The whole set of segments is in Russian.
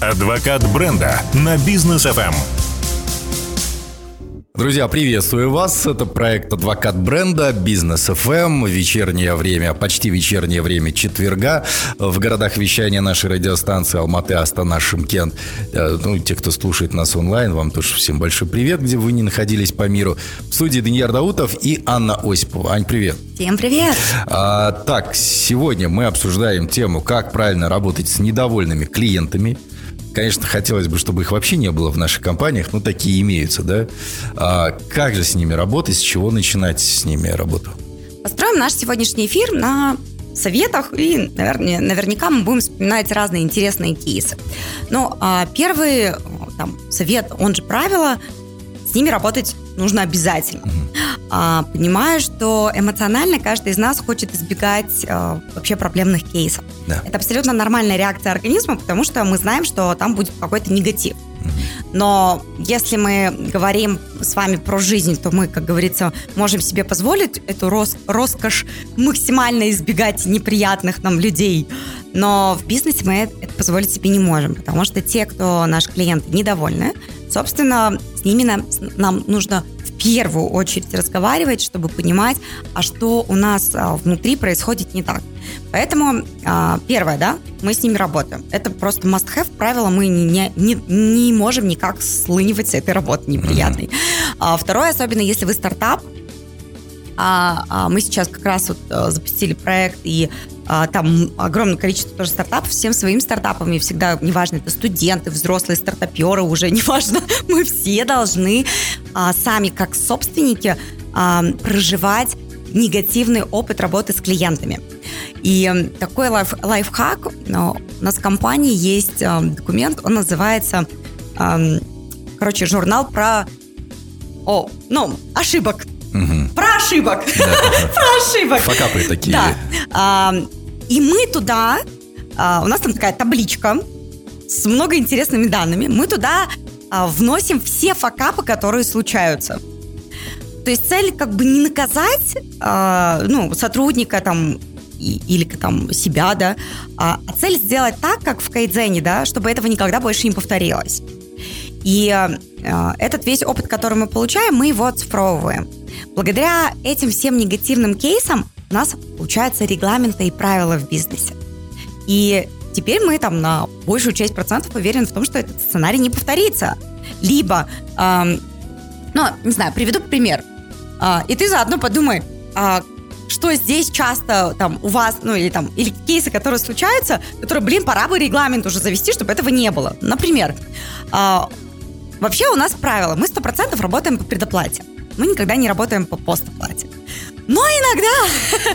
Адвокат бренда на бизнес FM. Друзья, приветствую вас. Это проект «Адвокат бренда», «Бизнес ФМ», вечернее время, почти вечернее время четверга. В городах вещания нашей радиостанции Алматы, Астана, Шимкент. Э, ну, те, кто слушает нас онлайн, вам тоже всем большой привет, где вы не находились по миру. В студии Даниил Даутов и Анна Осипова. Ань, привет. Всем привет. А, так, сегодня мы обсуждаем тему, как правильно работать с недовольными клиентами – Конечно, хотелось бы, чтобы их вообще не было в наших компаниях, но такие имеются, да? А как же с ними работать, с чего начинать с ними работу? Построим наш сегодняшний эфир на советах, и наверное, наверняка мы будем вспоминать разные интересные кейсы. Но а, первый там, совет, он же правило, с ними работать нужно обязательно. А, понимаю, что эмоционально каждый из нас хочет избегать а, вообще проблемных кейсов. Да. Это абсолютно нормальная реакция организма, потому что мы знаем, что там будет какой-то негатив. Но если мы говорим с вами про жизнь, то мы, как говорится, можем себе позволить эту рос роскошь максимально избегать неприятных нам людей. Но в бизнесе мы это позволить себе не можем, потому что те, кто наш клиент недовольны, собственно, с ними нам, нам нужно первую очередь разговаривать, чтобы понимать, а что у нас а, внутри происходит не так. Поэтому а, первое, да, мы с ними работаем. Это просто must-have правило, мы не, не, не можем никак слынивать с этой работы неприятной. А, второе, особенно если вы стартап, а, а мы сейчас как раз вот а, запустили проект, и там огромное количество тоже стартапов, всем своим стартапам, и всегда, неважно, это студенты, взрослые стартаперы, уже неважно, мы все должны а, сами как собственники а, проживать негативный опыт работы с клиентами. И такой лайф, лайфхак, у нас в компании есть а, документ, он называется, а, короче, журнал про, о, ну, ошибок. Угу. Про ошибок. Да. Про ошибок. Факапы такие. Да. А, и мы туда, а, у нас там такая табличка с много интересными данными. Мы туда а, вносим все факапы, которые случаются. То есть цель как бы не наказать а, ну, сотрудника там или там себя, да, а цель сделать так, как в Кайдзене, да, чтобы этого никогда больше не повторилось. И этот весь опыт, который мы получаем, мы его оцифровываем. Благодаря этим всем негативным кейсам у нас получаются регламенты и правила в бизнесе. И теперь мы там на большую часть процентов уверены в том, что этот сценарий не повторится. Либо, эм, ну, не знаю, приведу пример. Э, и ты заодно подумай, э, что здесь часто там у вас, ну или там, или кейсы, которые случаются, которые, блин, пора бы регламент уже завести, чтобы этого не было. Например, э, вообще у нас правило, мы 100% работаем по предоплате. Мы никогда не работаем по постоплате. Но иногда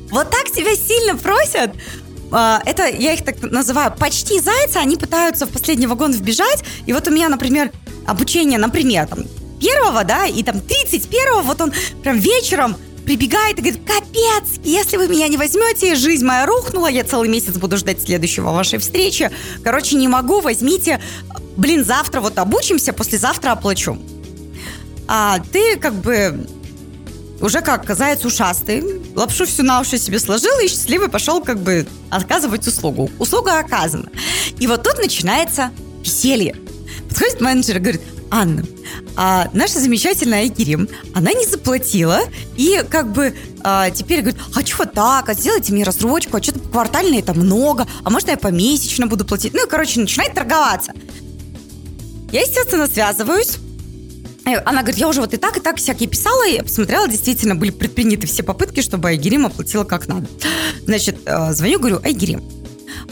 вот так тебя сильно просят, а, это, я их так называю, почти зайцы, они пытаются в последний вагон вбежать, и вот у меня, например, обучение, например, там, первого, да, и там 31-го, вот он прям вечером прибегает и говорит, капец, если вы меня не возьмете, жизнь моя рухнула, я целый месяц буду ждать следующего вашей встречи. Короче, не могу, возьмите, блин, завтра вот обучимся, послезавтра оплачу. А ты как бы уже как заяц ушастый, лапшу всю на уши себе сложил и счастливый пошел как бы оказывать услугу. Услуга оказана. И вот тут начинается веселье. Подходит менеджер и говорит, Анна, а наша замечательная Айгерим, она не заплатила, и как бы а, теперь говорит, а что так, а сделайте мне рассрочку, а что-то квартально это много, а может я помесячно буду платить. Ну и, короче, начинает торговаться. Я, естественно, связываюсь она говорит, я уже вот и так, и так всякие писала, и посмотрела, действительно были предприняты все попытки, чтобы Айгерим оплатила как надо. Значит, э, звоню, говорю, Айгерим,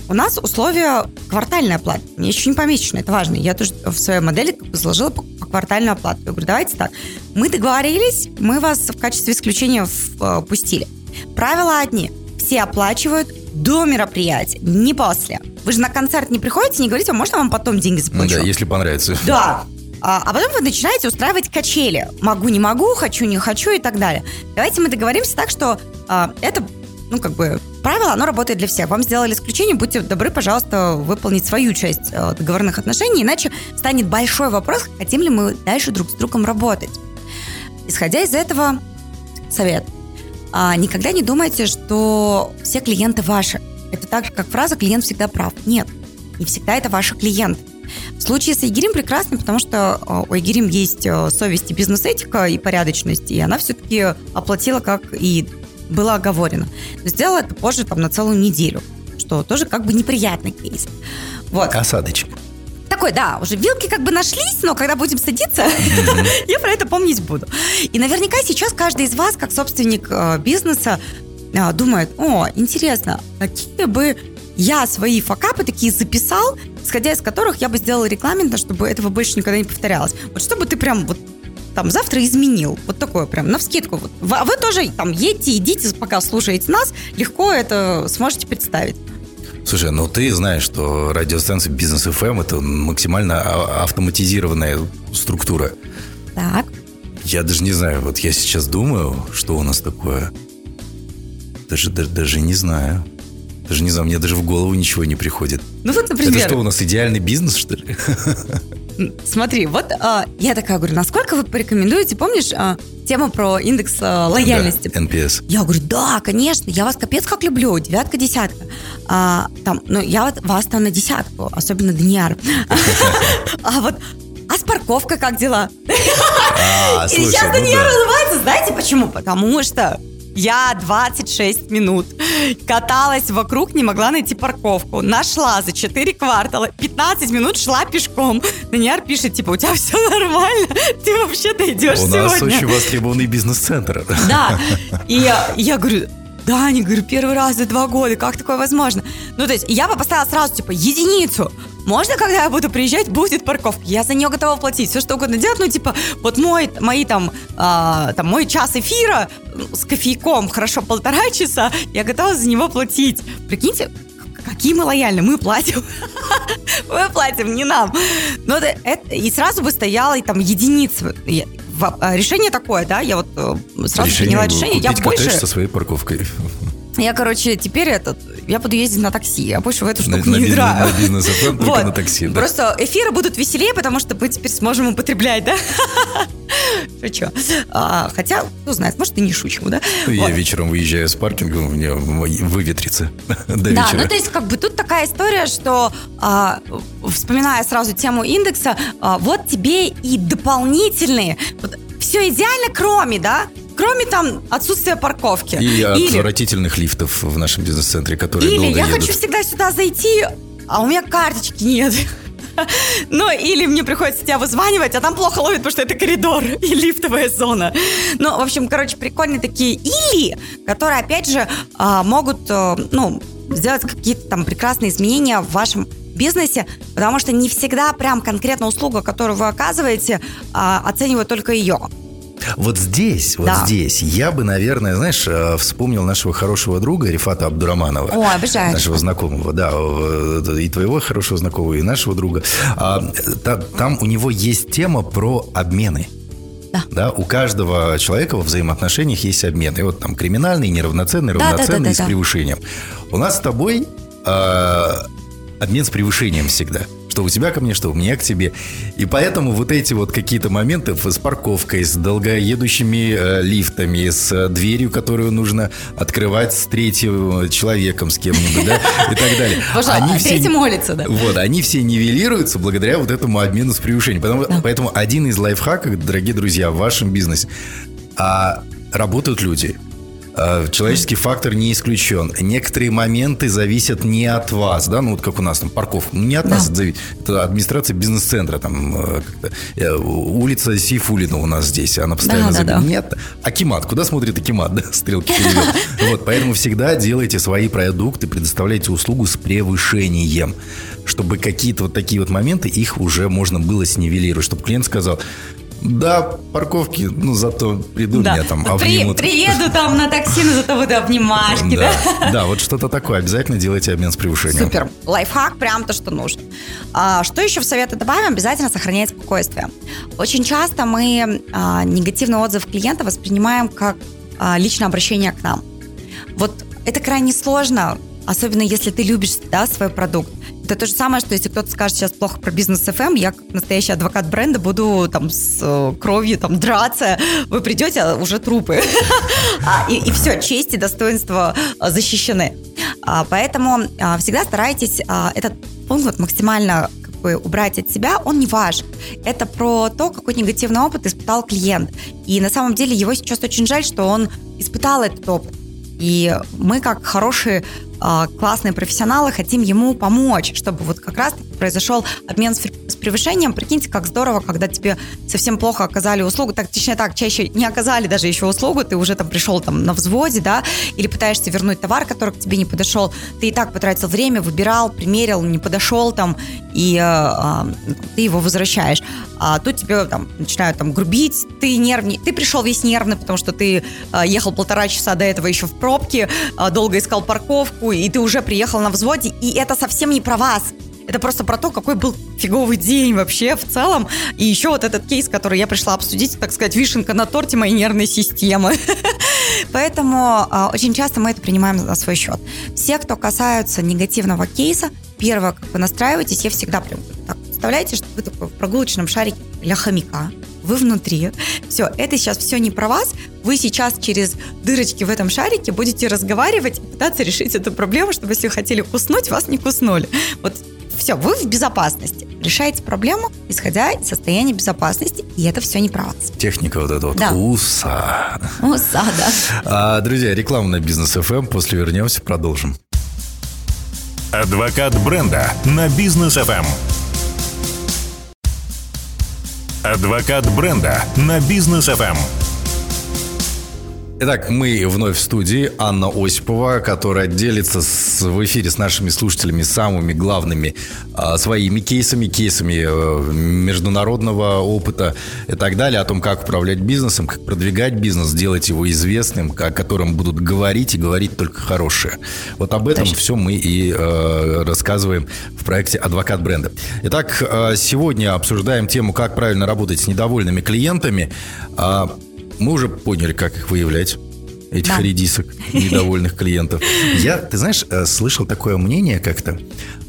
у нас условия квартальной оплаты. Мне еще не помесячная, это важно. Я тоже в своей модели заложила по, квартальную оплату. Я говорю, давайте так. Мы договорились, мы вас в качестве исключения впустили. Э, Правила одни. Все оплачивают до мероприятия, не после. Вы же на концерт не приходите, не говорите, а можно вам потом деньги заплачу? Да, если понравится. Да, а, а потом вы начинаете устраивать качели. Могу, не могу, хочу, не хочу и так далее. Давайте мы договоримся так, что а, это, ну, как бы, правило, оно работает для всех. Вам сделали исключение, будьте добры, пожалуйста, выполнить свою часть а, договорных отношений, иначе станет большой вопрос, хотим ли мы дальше друг с другом работать. Исходя из этого, совет. А, никогда не думайте, что все клиенты ваши. Это так же, как фраза «клиент всегда прав». Нет. не всегда это ваши клиенты. В случае с Айгерим прекрасно, потому что э, у Айгерим есть э, совесть и бизнес-этика и порядочность, и она все-таки оплатила, как и было оговорено. Но сделала это позже, там, на целую неделю, что тоже как бы неприятный кейс. Вот. Осадочек. Такой, да, уже вилки как бы нашлись, но когда будем садиться, я про это помнить буду. И наверняка сейчас каждый из вас, как собственник э, бизнеса, думает, о, интересно, какие бы я свои факапы такие записал, исходя из которых я бы сделала регламентно, чтобы этого больше никогда не повторялось. Вот чтобы ты прям вот там завтра изменил. Вот такое прям, на вскидку. Вот. Вы, вы тоже там едьте, идите, пока слушаете нас, легко это сможете представить. Слушай, ну ты знаешь, что радиостанция Бизнес FM эм это максимально а, автоматизированная структура. Так. Я даже не знаю, вот я сейчас думаю, что у нас такое. Даже, даже, даже не знаю. Даже не знаю, мне даже в голову ничего не приходит. Ну вот, например... Это что, у нас идеальный бизнес, что ли? Смотри, вот а, я такая говорю, насколько вы порекомендуете, помнишь, а, тема про индекс а, лояльности? Да, NPS. Я говорю, да, конечно, я вас капец как люблю, девятка, десятка. А, там, ну, я вот вас там на десятку, особенно Даниар. А вот а с парковкой как дела? А, И сейчас ну Даниар улыбается, знаете почему? Потому что я 26 минут каталась вокруг, не могла найти парковку. Нашла за 4 квартала. 15 минут шла пешком. Даниар пишет, типа, у тебя все нормально? Ты вообще дойдешь сегодня? У нас очень востребованный бизнес-центр. Да. И я, я говорю, да, не говорю, первый раз за два года, как такое возможно? Ну, то есть, я бы поставила сразу, типа, единицу. Можно, когда я буду приезжать, будет парковка? Я за нее готова платить, все что угодно делать. Ну, типа, вот мой, мои там, э, там, мой час эфира с кофейком, хорошо, полтора часа, я готова за него платить. Прикиньте, какие мы лояльны, мы платим. мы платим, не нам. Но это, это, и сразу бы стояла и там единица. А, решение такое, да, я вот э, сразу решение приняла решение, я больше... со своей парковкой. Я, короче, теперь этот, я буду ездить на такси. Я больше в эту штуку на, не на играю. На бизнес вот. на такси. Да. Просто эфиры будут веселее, потому что мы теперь сможем употреблять, да? Шучу. А, хотя, кто знает, может, и не шучу, да? Ну, я вечером выезжаю с паркинга, у меня выветрится до да, вечера. ну то есть как бы тут такая история, что а, вспоминая сразу тему индекса, а, вот тебе и дополнительные, вот, все идеально, кроме, да, кроме там отсутствия парковки. И Или... отвратительных лифтов в нашем бизнес-центре, которые Или долго я едут. хочу всегда сюда зайти, а у меня карточки нет. Ну, или мне приходится тебя вызванивать, а там плохо ловит, потому что это коридор и лифтовая зона. Ну, в общем, короче, прикольные такие или, которые, опять же, а, могут, э, ну, сделать какие-то там прекрасные изменения в вашем бизнесе, потому что не всегда прям конкретно услуга, которую вы оказываете, а, оценивают только ее. Вот здесь, вот да. здесь я бы, наверное, знаешь, э, вспомнил нашего хорошего друга Рифата Абдураманова. О, обожаю. Нашего знакомого, да, и твоего хорошего знакомого, и нашего друга. А, там у него есть тема про обмены. Да. да. У каждого человека во взаимоотношениях есть обмен. И вот там криминальный, неравноценный, равноценный да, да, да, да, с превышением. У нас с тобой э, обмен с превышением всегда что у тебя ко мне, что у меня к тебе. И поэтому вот эти вот какие-то моменты с парковкой, с долгоедущими э, лифтами, с э, дверью, которую нужно открывать с третьим человеком, с кем-нибудь, да, и так далее. Они все, молится, да. Вот, они все нивелируются благодаря вот этому обмену с превышением. Поэтому один из лайфхаков, дорогие друзья, в вашем бизнесе, а, работают люди – Э, человеческий фактор не исключен. Некоторые моменты зависят не от вас, да, ну вот как у нас там парковка, ну не от да. нас это зависит. Это администрация бизнес-центра, там э, э, улица Сейфулина у нас здесь, она постоянно да, да, да. Нет, Акимат, куда смотрит Акимат, да, стрелки Вот, поэтому всегда делайте свои продукты, предоставляйте услугу с превышением, чтобы какие-то вот такие вот моменты, их уже можно было снивелировать, чтобы клиент сказал, да, парковки, ну зато приду да. меня там обнимут. При, приеду там на такси, но зато буду обнимашки, да? Да, да вот что-то такое. Обязательно делайте обмен с превышением. Супер. Лайфхак, прям то, что нужно. А, что еще в советы добавим? Обязательно сохранять спокойствие. Очень часто мы а, негативный отзыв клиента воспринимаем как а, личное обращение к нам. Вот это крайне сложно, особенно если ты любишь да, свой продукт. Это то же самое, что если кто-то скажет сейчас плохо про бизнес FM, я как настоящий адвокат бренда буду там с э, кровью там драться, вы придете, а уже трупы. А, и, все, честь и достоинство защищены. А, поэтому всегда старайтесь этот пункт максимально убрать от себя, он не важен. Это про то, какой негативный опыт испытал клиент. И на самом деле его сейчас очень жаль, что он испытал этот опыт. И мы, как хорошие а, классные профессионалы, хотим ему помочь, чтобы вот как раз произошел обмен с, превышением. Прикиньте, как здорово, когда тебе совсем плохо оказали услугу, так, точнее так, чаще не оказали даже еще услугу, ты уже там пришел там на взводе, да, или пытаешься вернуть товар, который к тебе не подошел, ты и так потратил время, выбирал, примерил, не подошел там, и э, э, ты его возвращаешь. А тут тебе там начинают там грубить, ты нервный, ты пришел весь нервный, потому что ты э, ехал полтора часа до этого еще в пробке, э, долго искал парковку, и ты уже приехал на взводе, и это совсем не про вас. Это просто про то, какой был фиговый день вообще в целом. И еще вот этот кейс, который я пришла обсудить, так сказать, вишенка на торте моей нервной системы. Поэтому а, очень часто мы это принимаем на свой счет. Все, кто касаются негативного кейса, первое, как вы настраиваетесь, я всегда прям так представляете, что вы такой в прогулочном шарике для хомяка, вы внутри. Все, это сейчас все не про вас. Вы сейчас через дырочки в этом шарике будете разговаривать и пытаться решить эту проблему, чтобы если вы хотели куснуть, вас не куснули. Вот все, вы в безопасности. Решаете проблему, исходя из состояния безопасности, и это все не про вас. Техника вот эта вот. Да. УСА. УСА, да. А, друзья, реклама на Бизнес ФМ. После вернемся, продолжим. Адвокат бренда на Бизнес ФМ. Адвокат бренда на Бизнес ФМ. Итак, мы вновь в студии. Анна Осипова, которая делится с, в эфире с нашими слушателями самыми главными а, своими кейсами, кейсами а, международного опыта и так далее, о том, как управлять бизнесом, как продвигать бизнес, сделать его известным, о котором будут говорить и говорить только хорошее. Вот об этом Точно. все мы и а, рассказываем в проекте «Адвокат бренда». Итак, а, сегодня обсуждаем тему, как правильно работать с недовольными клиентами. А, мы уже поняли, как их выявлять этих да. редисок, недовольных клиентов. Я, ты знаешь, э, слышал такое мнение как-то,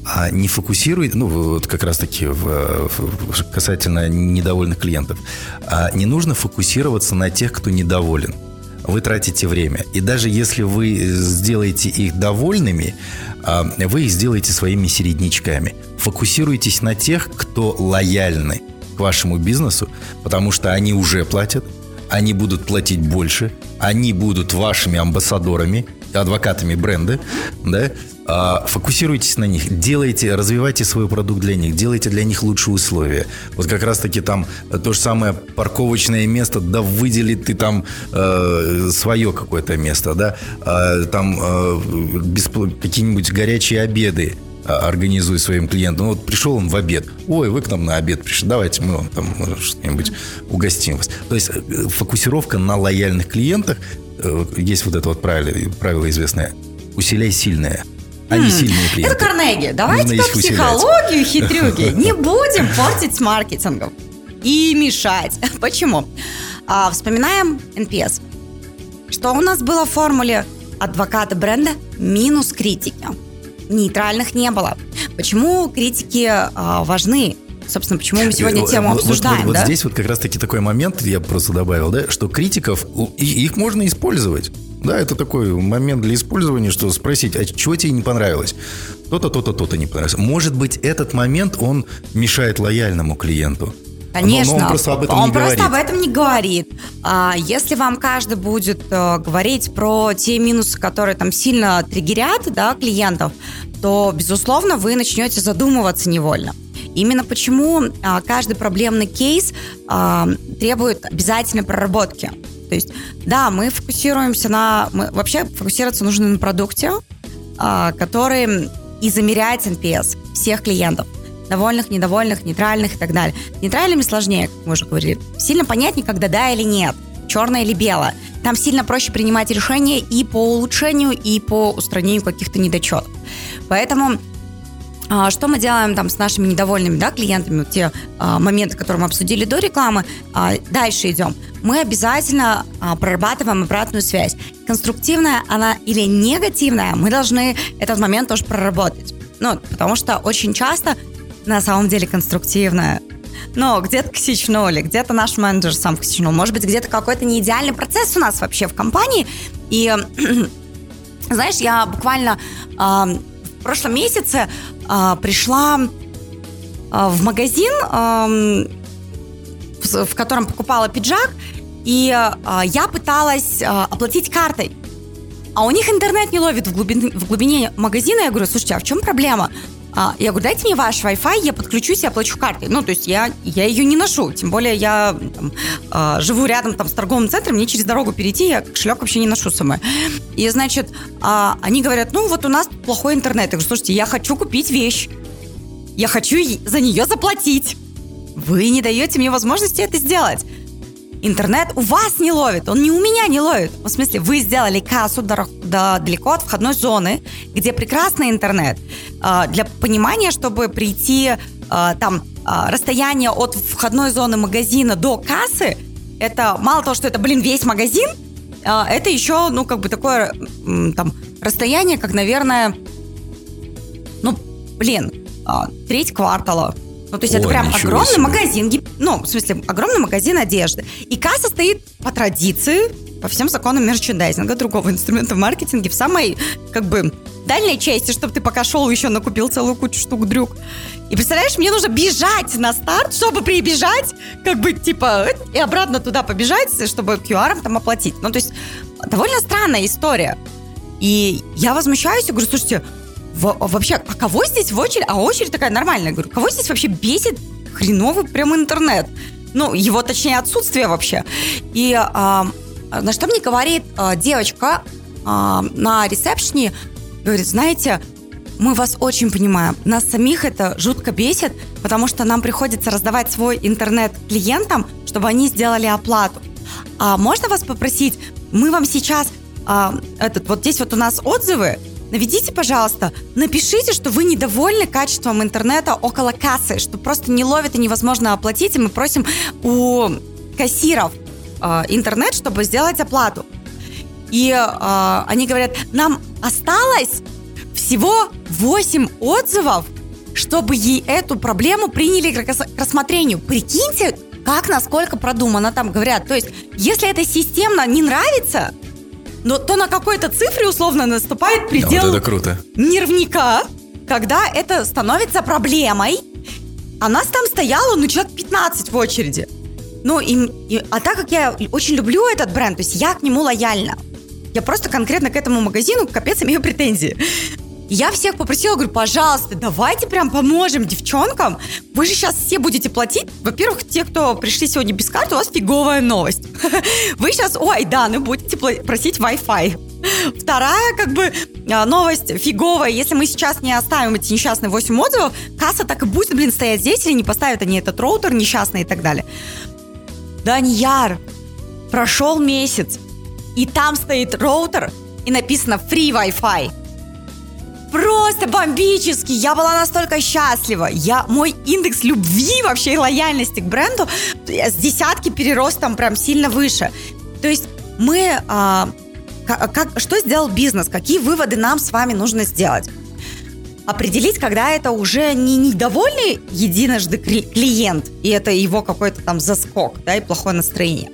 а не фокусируй, ну, вот как раз-таки в, в, касательно недовольных клиентов, а не нужно фокусироваться на тех, кто недоволен. Вы тратите время. И даже если вы сделаете их довольными, а, вы их сделаете своими середнячками. Фокусируйтесь на тех, кто лояльны к вашему бизнесу, потому что они уже платят, они будут платить больше, они будут вашими амбассадорами, адвокатами бренда, да, а, фокусируйтесь на них, делайте, развивайте свой продукт для них, делайте для них лучшие условия. Вот как раз-таки там то же самое парковочное место, да выдели ты там э, свое какое-то место, да, э, там э, бесплат... какие-нибудь горячие обеды, а, организуй своим клиентам. Ну, вот пришел он в обед. Ой, вы к нам на обед пришли. Давайте мы вам там что-нибудь угостим вас. То есть э, фокусировка на лояльных клиентах. Э, есть вот это вот правило, правило известное. Усиляй сильное. А не сильные клиенты. Это Карнеги. Давайте по психологию хитрюги не будем портить с маркетингом и мешать. Почему? А, вспоминаем NPS. Что у нас было в формуле адвоката бренда минус критики? Нейтральных не было. Почему критики э, важны? Собственно, почему мы сегодня э, тему обсуждаем, вот, вот, да? Вот здесь вот как раз-таки такой момент, я просто добавил, да, что критиков, их можно использовать. Да, это такой момент для использования, что спросить, а что тебе не понравилось? То-то, то-то, то-то не понравилось. Может быть, этот момент, он мешает лояльному клиенту. Конечно, но, но он просто об этом он не просто говорит. об этом не говорит. А, если вам каждый будет а, говорить про те минусы, которые там сильно триггерят да, клиентов, то, безусловно, вы начнете задумываться невольно. Именно почему а, каждый проблемный кейс а, требует обязательной проработки. То есть, да, мы фокусируемся на... Мы, вообще фокусироваться нужно на продукте, а, который и замеряет NPS всех клиентов довольных, недовольных, нейтральных и так далее. Нейтральными сложнее, как мы уже говорили. Сильно понятнее, когда да или нет, черное или белое. Там сильно проще принимать решения и по улучшению, и по устранению каких-то недочетов. Поэтому а, что мы делаем там с нашими недовольными да, клиентами, те а, моменты, которые мы обсудили до рекламы, а, дальше идем. Мы обязательно а, прорабатываем обратную связь. Конструктивная она или негативная, мы должны этот момент тоже проработать. Ну, потому что очень часто на самом деле конструктивная. Но где-то косичнули, где-то наш менеджер сам косичнул. Может быть, где-то какой-то не идеальный процесс у нас вообще в компании. И, знаешь, я буквально э, в прошлом месяце а, пришла а, в магазин, а, в, в котором покупала пиджак, и а, я пыталась а, оплатить картой. А у них интернет не ловит в глубине, в глубине магазина. Я говорю, слушайте, а в чем проблема? А, я говорю, дайте мне ваш Wi-Fi, я подключусь и оплачу картой. Ну, то есть я, я ее не ношу. Тем более я там, а, живу рядом там, с торговым центром, мне через дорогу перейти, я кошелек вообще не ношу с собой. И, значит, а, они говорят, ну, вот у нас плохой интернет. Я говорю, слушайте, я хочу купить вещь. Я хочу за нее заплатить. Вы не даете мне возможности это сделать интернет у вас не ловит, он не у меня не ловит. В смысле, вы сделали кассу далеко от входной зоны, где прекрасный интернет. Э, для понимания, чтобы прийти э, там э, расстояние от входной зоны магазина до кассы, это мало того, что это, блин, весь магазин, это еще, ну, как бы такое там расстояние, как, наверное, ну, блин, треть квартала ну, то есть Ой, это прям огромный себе. магазин, ну, в смысле, огромный магазин одежды. И касса стоит по традиции, по всем законам мерчендайзинга, другого инструмента в маркетинге, в самой, как бы, дальней части, чтобы ты пока шел, еще накупил целую кучу штук дрюк. И представляешь, мне нужно бежать на старт, чтобы прибежать, как бы, типа, и обратно туда побежать, чтобы QR там оплатить. Ну, то есть, довольно странная история. И я возмущаюсь и говорю, слушайте, вообще, а кого здесь в очередь? А очередь такая нормальная. Я говорю, кого здесь вообще бесит хреновый прям интернет? Ну, его, точнее, отсутствие вообще. И а, на что мне говорит а, девочка а, на ресепшне, говорит, знаете, мы вас очень понимаем. Нас самих это жутко бесит, потому что нам приходится раздавать свой интернет клиентам, чтобы они сделали оплату. А можно вас попросить, мы вам сейчас а, этот вот здесь вот у нас отзывы, наведите, пожалуйста, напишите, что вы недовольны качеством интернета около кассы, что просто не ловит и невозможно оплатить, и мы просим у кассиров э, интернет, чтобы сделать оплату. И э, они говорят, нам осталось всего 8 отзывов, чтобы ей эту проблему приняли к рассмотрению. Прикиньте, как насколько продумано там говорят. То есть, если это системно не нравится, но то на какой-то цифре условно наступает предел вот это круто. нервника, когда это становится проблемой. А нас там стояло, ну, человек 15 в очереди. Ну, и, и, а так как я очень люблю этот бренд, то есть я к нему лояльна. Я просто конкретно к этому магазину капец имею претензии. Я всех попросила, говорю, пожалуйста, давайте прям поможем девчонкам. Вы же сейчас все будете платить. Во-первых, те, кто пришли сегодня без карты, у вас фиговая новость. Вы сейчас, ой, да, ну будете просить Wi-Fi. Вторая, как бы, а, новость фиговая. Если мы сейчас не оставим эти несчастные 8 отзывов, касса так и будет, блин, стоять здесь, или не поставят они этот роутер несчастный и так далее. Даньяр, прошел месяц, и там стоит роутер, и написано free Wi-Fi просто бомбический. Я была настолько счастлива. Я, мой индекс любви вообще и лояльности к бренду с десятки перерос там прям сильно выше. То есть мы... А, как, как, что сделал бизнес? Какие выводы нам с вами нужно сделать? определить, когда это уже не недовольный единожды клиент, и это его какой-то там заскок, да, и плохое настроение,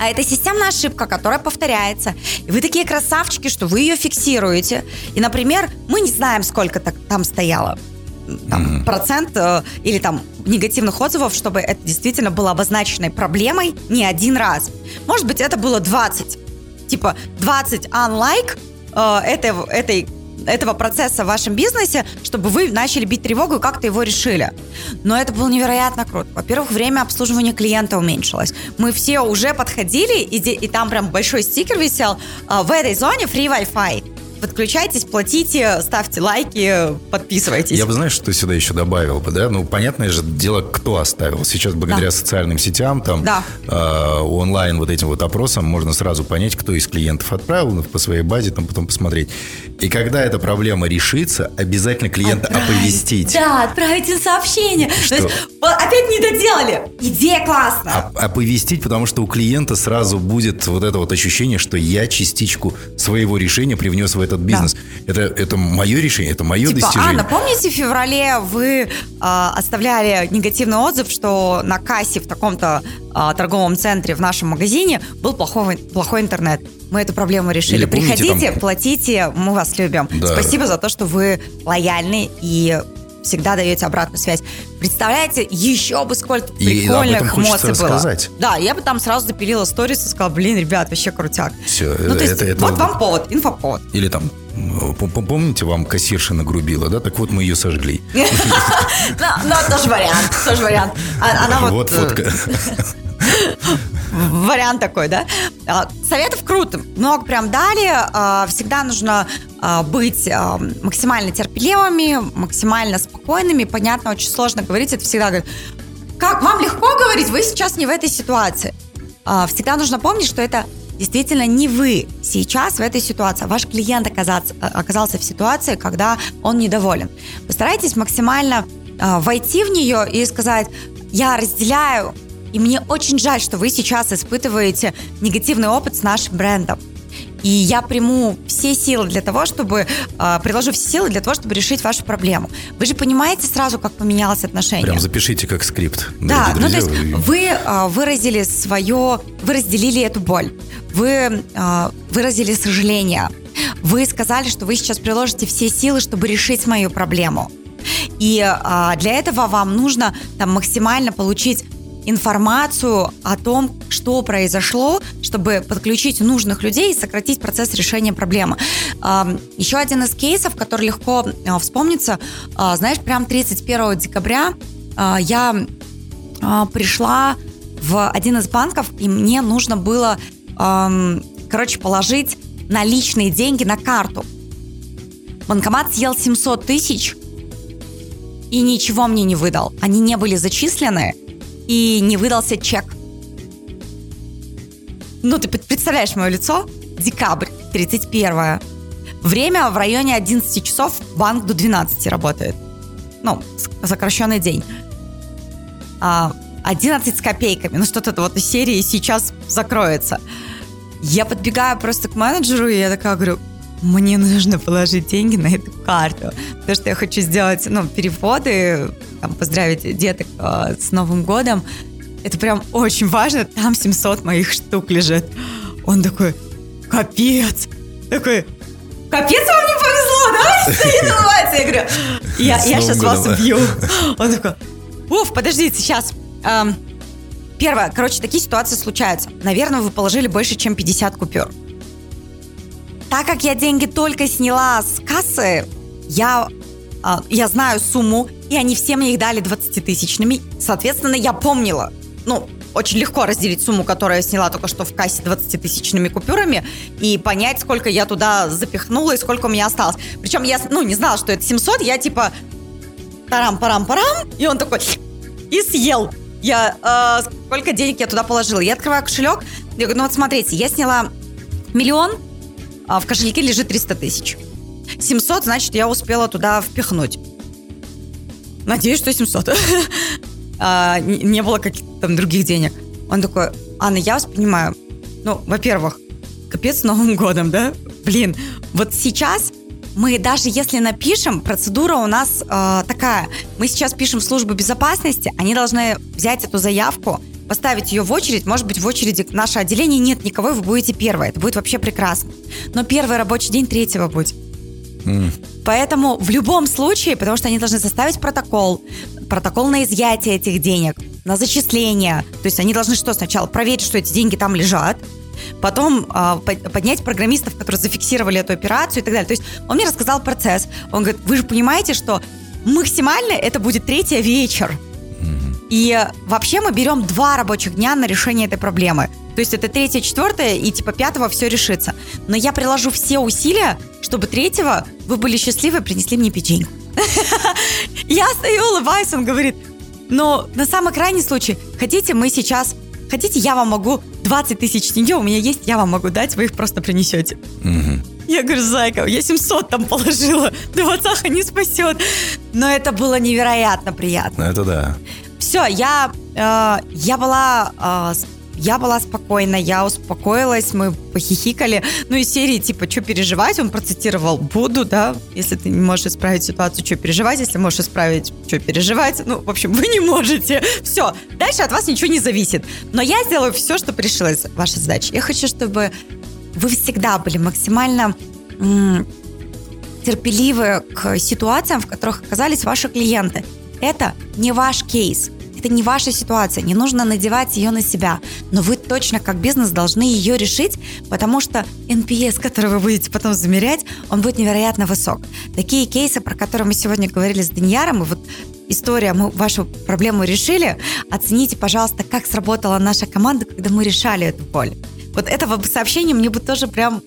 а это системная ошибка, которая повторяется. И вы такие красавчики, что вы ее фиксируете. И, например, мы не знаем, сколько так, там стояло там, mm-hmm. процент э, или там негативных отзывов, чтобы это действительно было обозначенной проблемой не один раз. Может быть, это было 20. Типа 20 unlike э, этой, этой этого процесса в вашем бизнесе, чтобы вы начали бить тревогу и как-то его решили. Но это было невероятно круто. Во-первых, время обслуживания клиента уменьшилось. Мы все уже подходили, и, и там прям большой стикер висел. «А, в этой зоне free Wi-Fi подключайтесь, платите, ставьте лайки, подписывайтесь. Я бы, знаешь, что сюда еще добавил бы, да? Ну, понятное же дело, кто оставил. Сейчас благодаря да. социальным сетям, там, да. э, онлайн вот этим вот опросам можно сразу понять, кто из клиентов отправил, ну, по своей базе там потом посмотреть. И когда эта проблема решится, обязательно клиента отправить. оповестить. Да, отправить им сообщение. Что? То есть, опять не доделали. Идея классная. Оповестить, потому что у клиента сразу будет вот это вот ощущение, что я частичку своего решения привнес в это этот бизнес. Да. Это, это мое решение, это мое типа, достижение. Анна, помните, в феврале вы э, оставляли негативный отзыв, что на кассе в таком-то э, торговом центре в нашем магазине был плохой, плохой интернет. Мы эту проблему решили. Или помните, Приходите, там... платите, мы вас любим. Да. Спасибо за то, что вы лояльны и всегда даете обратную связь. Представляете, еще бы сколько прикольных эмоций было. Рассказать. Да, я бы там сразу запилила сторис и сказала, блин, ребят, вообще крутяк. Все, ну, то есть, это, вот вам повод, инфоповод. Или там, помните, вам кассирша нагрубила, да? Так вот мы ее сожгли. Ну, тоже вариант, тоже вариант. А, она вот... Э, фотка. Вариант такой, да? А, советов круто. Много прям дали. А, всегда нужно быть максимально терпеливыми, максимально спокойными. Понятно, очень сложно говорить. Это всегда говорит, как вам легко говорить, вы сейчас не в этой ситуации. Всегда нужно помнить, что это действительно не вы сейчас в этой ситуации, ваш клиент оказался, оказался в ситуации, когда он недоволен. Постарайтесь максимально войти в нее и сказать, я разделяю и мне очень жаль, что вы сейчас испытываете негативный опыт с нашим брендом. И я приму все силы для того, чтобы э, приложу все силы для того, чтобы решить вашу проблему. Вы же понимаете сразу, как поменялось отношение. Прям запишите как скрипт. Да, ну то есть вы э, выразили свое, вы разделили эту боль, вы э, выразили сожаление, вы сказали, что вы сейчас приложите все силы, чтобы решить мою проблему. И э, для этого вам нужно там максимально получить информацию о том, что произошло, чтобы подключить нужных людей и сократить процесс решения проблемы. Еще один из кейсов, который легко а, вспомнится, а, знаешь, прям 31 декабря а, я пришла в один из банков, и мне нужно было, короче, положить наличные деньги на карту. Банкомат съел 700 тысяч и ничего мне не выдал. Они не были зачислены, и не выдался чек. Ну, ты представляешь мое лицо? Декабрь, 31 Время в районе 11 часов, банк до 12 работает. Ну, сокращенный день. А, 11 с копейками. Ну, что-то вот из серии сейчас закроется. Я подбегаю просто к менеджеру, и я такая говорю, мне нужно положить деньги на эту карту, потому что я хочу сделать, ну, переводы, там, поздравить деток э, с Новым годом. Это прям очень важно, там 700 моих штук лежит. Он такой, капец, такой, капец, вам не повезло, давайте стоит улыбается. Я говорю, я, я сейчас вас убью. Он такой, уф, подождите, сейчас. Эм, первое, короче, такие ситуации случаются. Наверное, вы положили больше, чем 50 купюр. Так как я деньги только сняла с кассы, я, э, я знаю сумму, и они все мне их дали 20-тысячными. Соответственно, я помнила, ну, очень легко разделить сумму, которую я сняла только что в кассе 20-тысячными купюрами и понять, сколько я туда запихнула и сколько у меня осталось. Причем я, ну, не знала, что это 700, я типа тарам-парам-парам, и он такой и съел. Я, э, сколько денег я туда положила. Я открываю кошелек, я говорю, ну вот смотрите, я сняла миллион, а в кошельке лежит 300 тысяч. 700, значит, я успела туда впихнуть. Надеюсь, что 700. а, не, не было каких-то там других денег. Он такой, Анна, я вас понимаю. Ну, во-первых, капец с Новым годом, да? Блин, вот сейчас мы даже если напишем, процедура у нас э, такая. Мы сейчас пишем в службу безопасности, они должны взять эту заявку, поставить ее в очередь. Может быть, в очереди наше отделение нет никого, и вы будете первое. Это будет вообще прекрасно. Но первый рабочий день третьего будет. Mm. Поэтому в любом случае, потому что они должны составить протокол, протокол на изъятие этих денег, на зачисление. То есть они должны что сначала проверить, что эти деньги там лежат, потом э, поднять программистов, которые зафиксировали эту операцию и так далее. То есть он мне рассказал процесс. Он говорит, вы же понимаете, что максимально это будет третий вечер. И вообще мы берем два рабочих дня на решение этой проблемы. То есть это третье, четвертое, и типа пятого все решится. Но я приложу все усилия, чтобы третьего вы были счастливы и принесли мне печеньку. Я стою, улыбаюсь, он говорит, но на самый крайний случай, хотите, мы сейчас, хотите, я вам могу 20 тысяч тенге, у меня есть, я вам могу дать, вы их просто принесете. Я говорю, зайка, я 700 там положила, двадцаха не спасет. Но это было невероятно приятно. Ну, это да. Все, я, э, я была, э, Я была спокойна, я успокоилась, мы похихикали. Ну, и серии, типа, что переживать? Он процитировал «буду», да? Если ты не можешь исправить ситуацию, что переживать? Если можешь исправить, что переживать? Ну, в общем, вы не можете. Все, дальше от вас ничего не зависит. Но я сделаю все, что решилась ваша задача. Я хочу, чтобы вы всегда были максимально терпеливы к ситуациям, в которых оказались ваши клиенты. Это не ваш кейс, это не ваша ситуация, не нужно надевать ее на себя. Но вы точно как бизнес должны ее решить, потому что NPS, который вы будете потом замерять, он будет невероятно высок. Такие кейсы, про которые мы сегодня говорили с Даньяром, и вот история, мы вашу проблему решили, оцените, пожалуйста, как сработала наша команда, когда мы решали эту боль. Вот этого сообщения мне бы тоже прям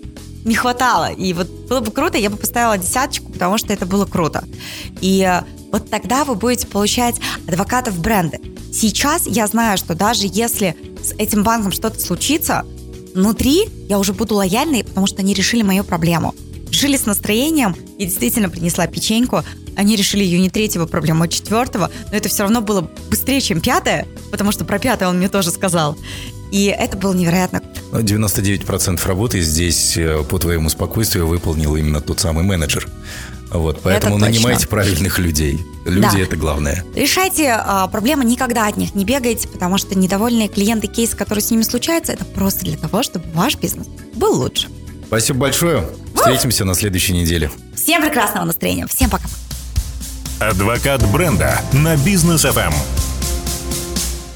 не хватало. И вот было бы круто, я бы поставила десяточку, потому что это было круто. И э, вот тогда вы будете получать адвокатов бренда. Сейчас я знаю, что даже если с этим банком что-то случится, внутри я уже буду лояльной, потому что они решили мою проблему. Решили с настроением, я действительно принесла печеньку, они решили ее не третьего проблему, а четвертого, но это все равно было быстрее, чем пятое, потому что про пятое он мне тоже сказал. И это было невероятно 99% работы здесь э, по твоему спокойствию выполнил именно тот самый менеджер. Вот, поэтому это нанимайте правильных людей. Люди да. это главное. Решайте а, проблемы никогда от них не бегайте, потому что недовольные клиенты, кейсы, которые с ними случаются, это просто для того, чтобы ваш бизнес был лучше. Спасибо большое. Встретимся на следующей неделе. Всем прекрасного настроения. Всем пока. Адвокат бренда на бизнес FM.